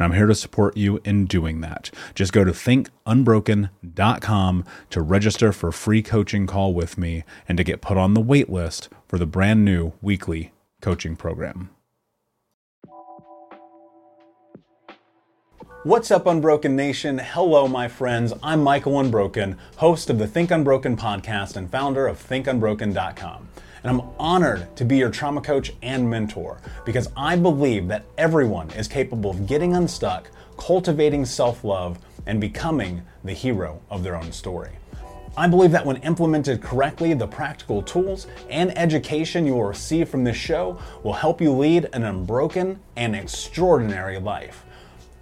and I'm here to support you in doing that. Just go to thinkunbroken.com to register for a free coaching call with me and to get put on the wait list for the brand new weekly coaching program. What's up, Unbroken Nation? Hello, my friends. I'm Michael Unbroken, host of the Think Unbroken podcast and founder of thinkunbroken.com and I'm honored to be your trauma coach and mentor because I believe that everyone is capable of getting unstuck, cultivating self love, and becoming the hero of their own story. I believe that when implemented correctly, the practical tools and education you will receive from this show will help you lead an unbroken and extraordinary life.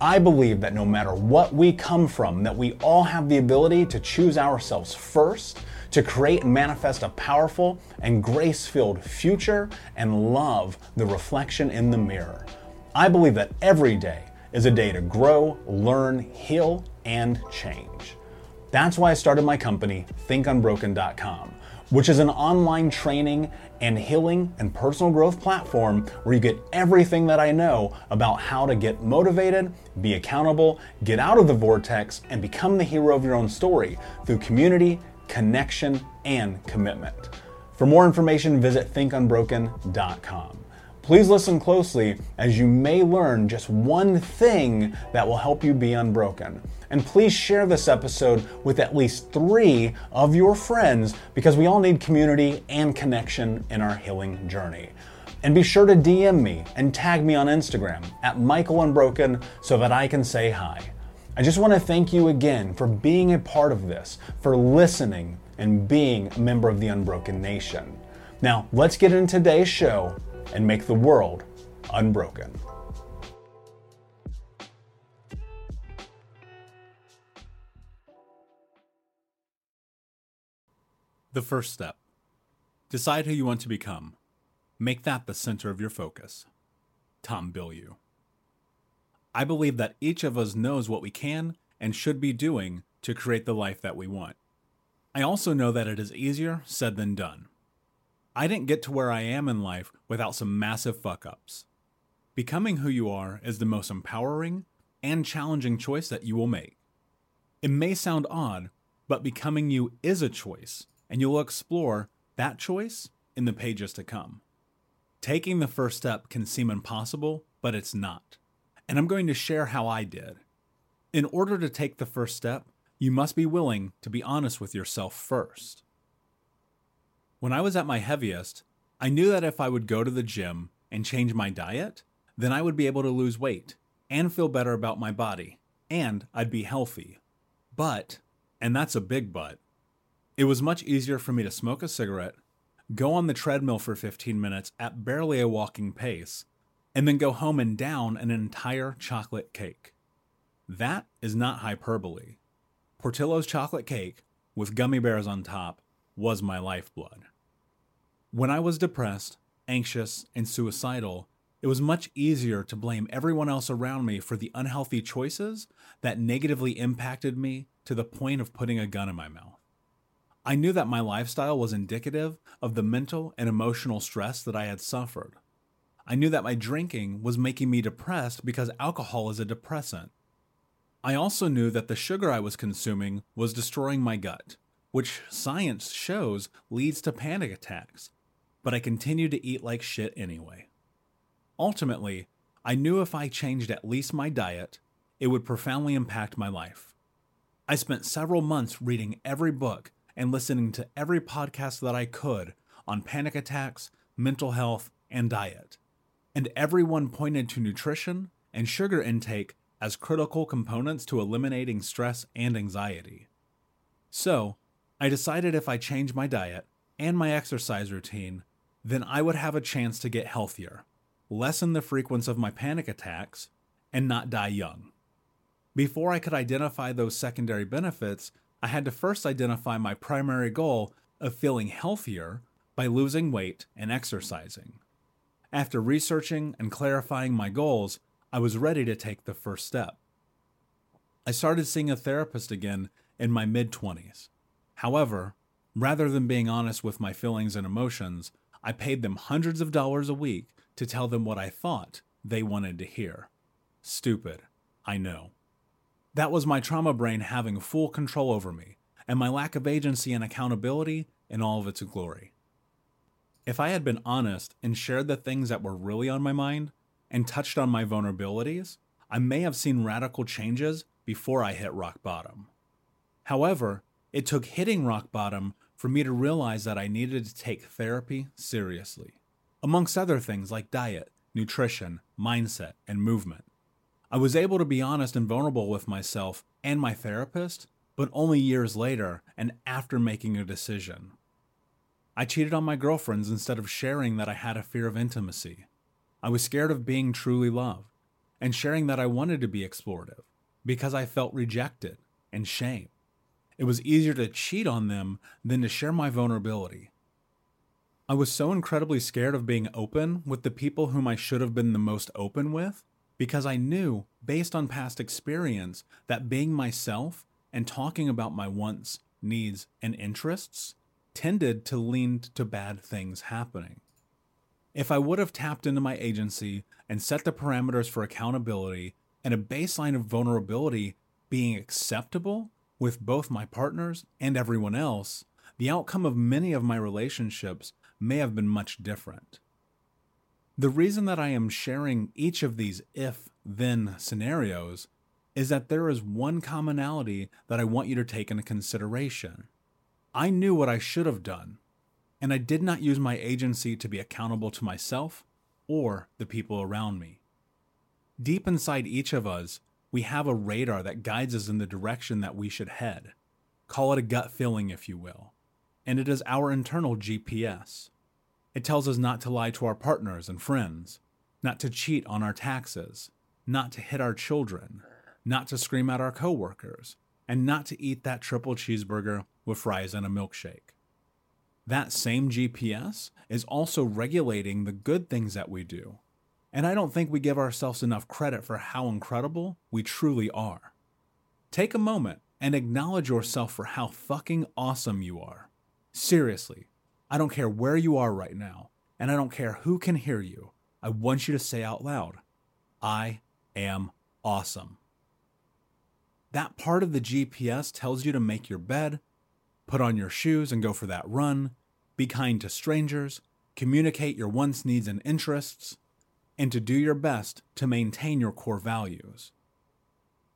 I believe that no matter what we come from, that we all have the ability to choose ourselves first to create and manifest a powerful and grace filled future and love the reflection in the mirror. I believe that every day is a day to grow, learn, heal, and change. That's why I started my company, thinkunbroken.com, which is an online training and healing and personal growth platform where you get everything that I know about how to get motivated, be accountable, get out of the vortex, and become the hero of your own story through community connection, and commitment. For more information, visit thinkunbroken.com. Please listen closely as you may learn just one thing that will help you be unbroken. And please share this episode with at least three of your friends because we all need community and connection in our healing journey. And be sure to DM me and tag me on Instagram at Michael Unbroken so that I can say hi. I just want to thank you again for being a part of this, for listening, and being a member of the Unbroken Nation. Now, let's get into today's show and make the world unbroken. The first step decide who you want to become. Make that the center of your focus. Tom Bilyeu. I believe that each of us knows what we can and should be doing to create the life that we want. I also know that it is easier said than done. I didn't get to where I am in life without some massive fuck ups. Becoming who you are is the most empowering and challenging choice that you will make. It may sound odd, but becoming you is a choice, and you'll explore that choice in the pages to come. Taking the first step can seem impossible, but it's not. And I'm going to share how I did. In order to take the first step, you must be willing to be honest with yourself first. When I was at my heaviest, I knew that if I would go to the gym and change my diet, then I would be able to lose weight and feel better about my body, and I'd be healthy. But, and that's a big but, it was much easier for me to smoke a cigarette, go on the treadmill for 15 minutes at barely a walking pace, and then go home and down an entire chocolate cake. That is not hyperbole. Portillo's chocolate cake, with gummy bears on top, was my lifeblood. When I was depressed, anxious, and suicidal, it was much easier to blame everyone else around me for the unhealthy choices that negatively impacted me to the point of putting a gun in my mouth. I knew that my lifestyle was indicative of the mental and emotional stress that I had suffered. I knew that my drinking was making me depressed because alcohol is a depressant. I also knew that the sugar I was consuming was destroying my gut, which science shows leads to panic attacks, but I continued to eat like shit anyway. Ultimately, I knew if I changed at least my diet, it would profoundly impact my life. I spent several months reading every book and listening to every podcast that I could on panic attacks, mental health, and diet. And everyone pointed to nutrition and sugar intake as critical components to eliminating stress and anxiety. So, I decided if I changed my diet and my exercise routine, then I would have a chance to get healthier, lessen the frequency of my panic attacks, and not die young. Before I could identify those secondary benefits, I had to first identify my primary goal of feeling healthier by losing weight and exercising. After researching and clarifying my goals, I was ready to take the first step. I started seeing a therapist again in my mid 20s. However, rather than being honest with my feelings and emotions, I paid them hundreds of dollars a week to tell them what I thought they wanted to hear. Stupid, I know. That was my trauma brain having full control over me, and my lack of agency and accountability in all of its glory. If I had been honest and shared the things that were really on my mind, and touched on my vulnerabilities, I may have seen radical changes before I hit rock bottom. However, it took hitting rock bottom for me to realize that I needed to take therapy seriously, amongst other things like diet, nutrition, mindset, and movement. I was able to be honest and vulnerable with myself and my therapist, but only years later and after making a decision. I cheated on my girlfriends instead of sharing that I had a fear of intimacy. I was scared of being truly loved and sharing that I wanted to be explorative because I felt rejected and shame. It was easier to cheat on them than to share my vulnerability. I was so incredibly scared of being open with the people whom I should have been the most open with because I knew, based on past experience, that being myself and talking about my wants, needs, and interests tended to lean to bad things happening. If I would have tapped into my agency and set the parameters for accountability and a baseline of vulnerability being acceptable with both my partners and everyone else, the outcome of many of my relationships may have been much different. The reason that I am sharing each of these if then scenarios is that there is one commonality that I want you to take into consideration. I knew what I should have done and I did not use my agency to be accountable to myself or the people around me. Deep inside each of us, we have a radar that guides us in the direction that we should head. Call it a gut feeling, if you will. and it is our internal GPS. It tells us not to lie to our partners and friends, not to cheat on our taxes, not to hit our children, not to scream at our coworkers, and not to eat that triple cheeseburger with fries and a milkshake. That same GPS is also regulating the good things that we do. And I don't think we give ourselves enough credit for how incredible we truly are. Take a moment and acknowledge yourself for how fucking awesome you are. Seriously, I don't care where you are right now, and I don't care who can hear you. I want you to say out loud, I am awesome. That part of the GPS tells you to make your bed, put on your shoes and go for that run, be kind to strangers, communicate your wants, needs, and interests, and to do your best to maintain your core values.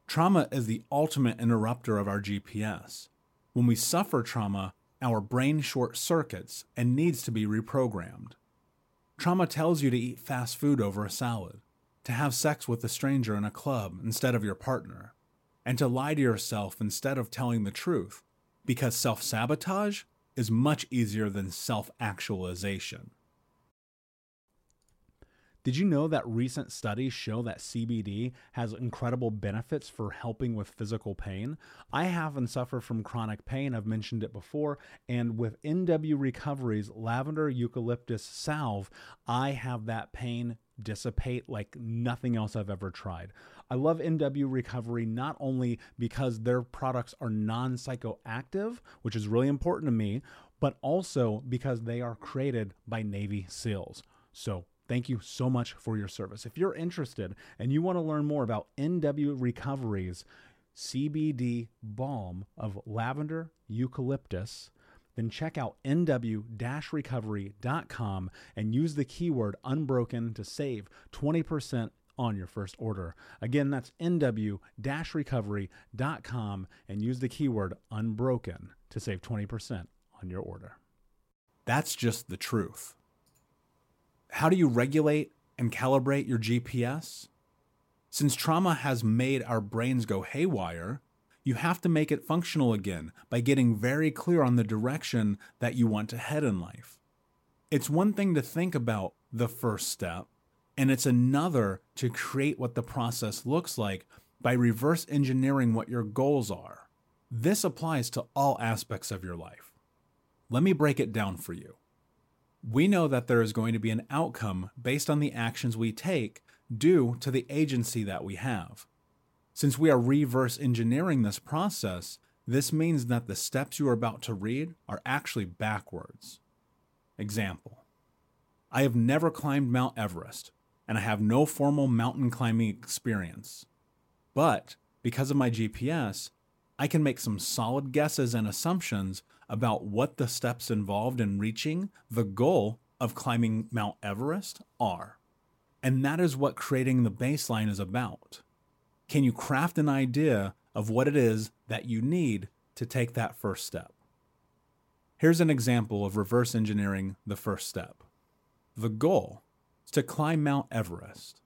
Trauma is the ultimate interrupter of our GPS. When we suffer trauma, our brain short circuits and needs to be reprogrammed. Trauma tells you to eat fast food over a salad, to have sex with a stranger in a club instead of your partner, and to lie to yourself instead of telling the truth, because self sabotage is much easier than self actualization. Did you know that recent studies show that CBD has incredible benefits for helping with physical pain? I haven't suffered from chronic pain, I've mentioned it before, and with NW Recovery's lavender eucalyptus salve, I have that pain dissipate like nothing else I've ever tried. I love NW Recovery not only because their products are non psychoactive, which is really important to me, but also because they are created by Navy SEALs. So Thank you so much for your service. If you're interested and you want to learn more about NW Recovery's CBD balm of lavender eucalyptus, then check out nw recovery.com and use the keyword unbroken to save 20% on your first order. Again, that's nw recovery.com and use the keyword unbroken to save 20% on your order. That's just the truth. How do you regulate and calibrate your GPS? Since trauma has made our brains go haywire, you have to make it functional again by getting very clear on the direction that you want to head in life. It's one thing to think about the first step, and it's another to create what the process looks like by reverse engineering what your goals are. This applies to all aspects of your life. Let me break it down for you we know that there is going to be an outcome based on the actions we take due to the agency that we have. Since we are reverse engineering this process, this means that the steps you are about to read are actually backwards. Example I have never climbed Mount Everest, and I have no formal mountain climbing experience. But because of my GPS, I can make some solid guesses and assumptions about what the steps involved in reaching the goal of climbing Mount Everest are. And that is what creating the baseline is about. Can you craft an idea of what it is that you need to take that first step? Here's an example of reverse engineering the first step. The goal is to climb Mount Everest.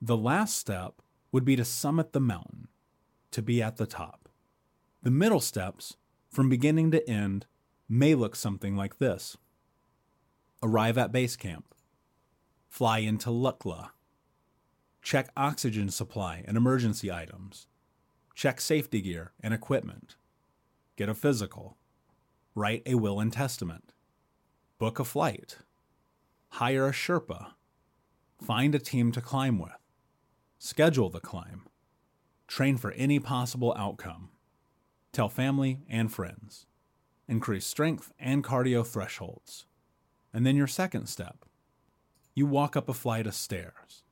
The last step would be to summit the mountain, to be at the top. The middle steps, from beginning to end, may look something like this Arrive at base camp, fly into Lukla, check oxygen supply and emergency items, check safety gear and equipment, get a physical, write a will and testament, book a flight, hire a Sherpa, find a team to climb with, schedule the climb, train for any possible outcome. Tell family and friends. Increase strength and cardio thresholds. And then your second step. You walk up a flight of stairs.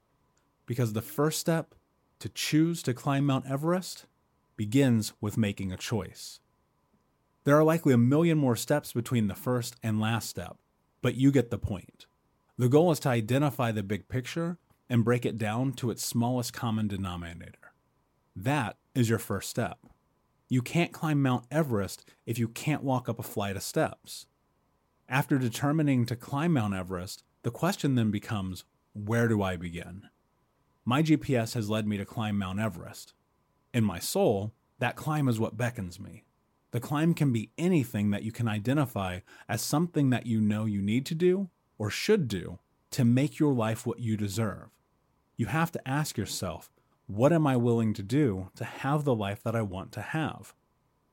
Because the first step to choose to climb Mount Everest begins with making a choice. There are likely a million more steps between the first and last step, but you get the point. The goal is to identify the big picture and break it down to its smallest common denominator. That is your first step. You can't climb Mount Everest if you can't walk up a flight of steps. After determining to climb Mount Everest, the question then becomes where do I begin? My GPS has led me to climb Mount Everest. In my soul, that climb is what beckons me. The climb can be anything that you can identify as something that you know you need to do or should do to make your life what you deserve. You have to ask yourself, what am I willing to do to have the life that I want to have?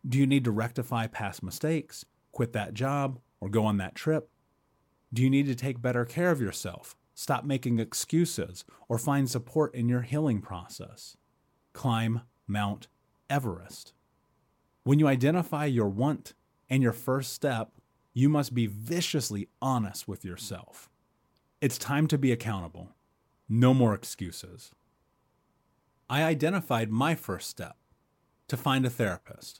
Do you need to rectify past mistakes, quit that job, or go on that trip? Do you need to take better care of yourself, stop making excuses, or find support in your healing process? Climb Mount Everest. When you identify your want and your first step, you must be viciously honest with yourself. It's time to be accountable. No more excuses. I identified my first step to find a therapist.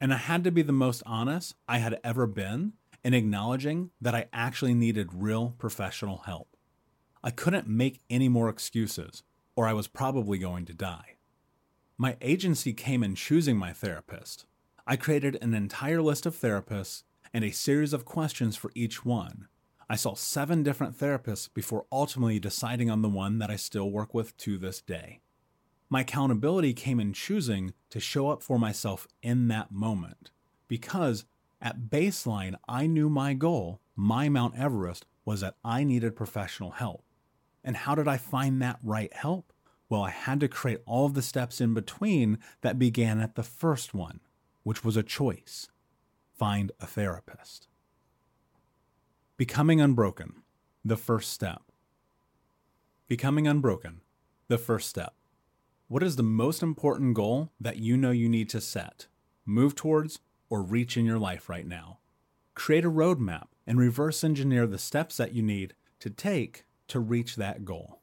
And I had to be the most honest I had ever been in acknowledging that I actually needed real professional help. I couldn't make any more excuses, or I was probably going to die. My agency came in choosing my therapist. I created an entire list of therapists and a series of questions for each one. I saw seven different therapists before ultimately deciding on the one that I still work with to this day. My accountability came in choosing to show up for myself in that moment because at baseline, I knew my goal, my Mount Everest, was that I needed professional help. And how did I find that right help? Well, I had to create all of the steps in between that began at the first one, which was a choice find a therapist. Becoming unbroken, the first step. Becoming unbroken, the first step. What is the most important goal that you know you need to set, move towards, or reach in your life right now? Create a roadmap and reverse engineer the steps that you need to take to reach that goal.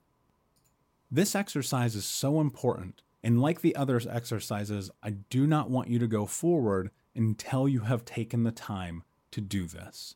This exercise is so important, and like the other exercises, I do not want you to go forward until you have taken the time to do this.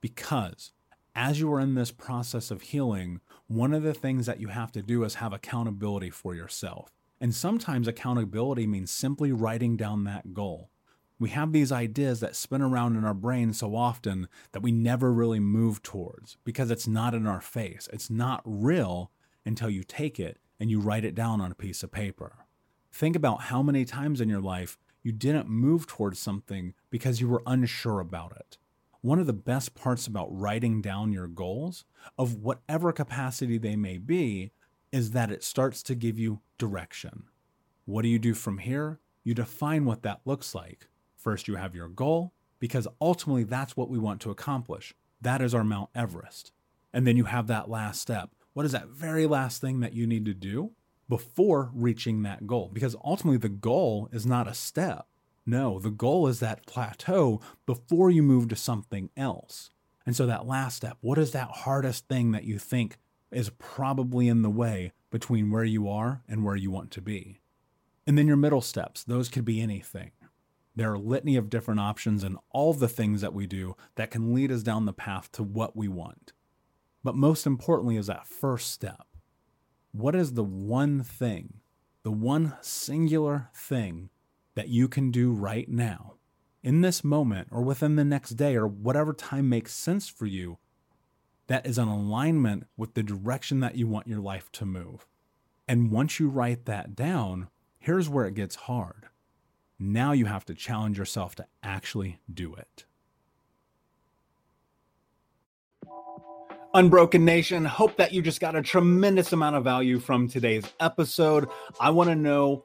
Because as you are in this process of healing, one of the things that you have to do is have accountability for yourself. And sometimes accountability means simply writing down that goal. We have these ideas that spin around in our brain so often that we never really move towards because it's not in our face. It's not real until you take it and you write it down on a piece of paper. Think about how many times in your life you didn't move towards something because you were unsure about it one of the best parts about writing down your goals, of whatever capacity they may be, is that it starts to give you direction. What do you do from here? You define what that looks like. First, you have your goal, because ultimately that's what we want to accomplish. That is our Mount Everest. And then you have that last step. What is that very last thing that you need to do before reaching that goal? Because ultimately, the goal is not a step, no, the goal is that plateau before you move to something else. And so, that last step, what is that hardest thing that you think is probably in the way between where you are and where you want to be? And then your middle steps, those could be anything. There are litany of different options and all the things that we do that can lead us down the path to what we want. But most importantly, is that first step. What is the one thing, the one singular thing that you can do right now, in this moment, or within the next day, or whatever time makes sense for you, that is in alignment with the direction that you want your life to move. And once you write that down, here's where it gets hard. Now you have to challenge yourself to actually do it. Unbroken Nation, hope that you just got a tremendous amount of value from today's episode. I want to know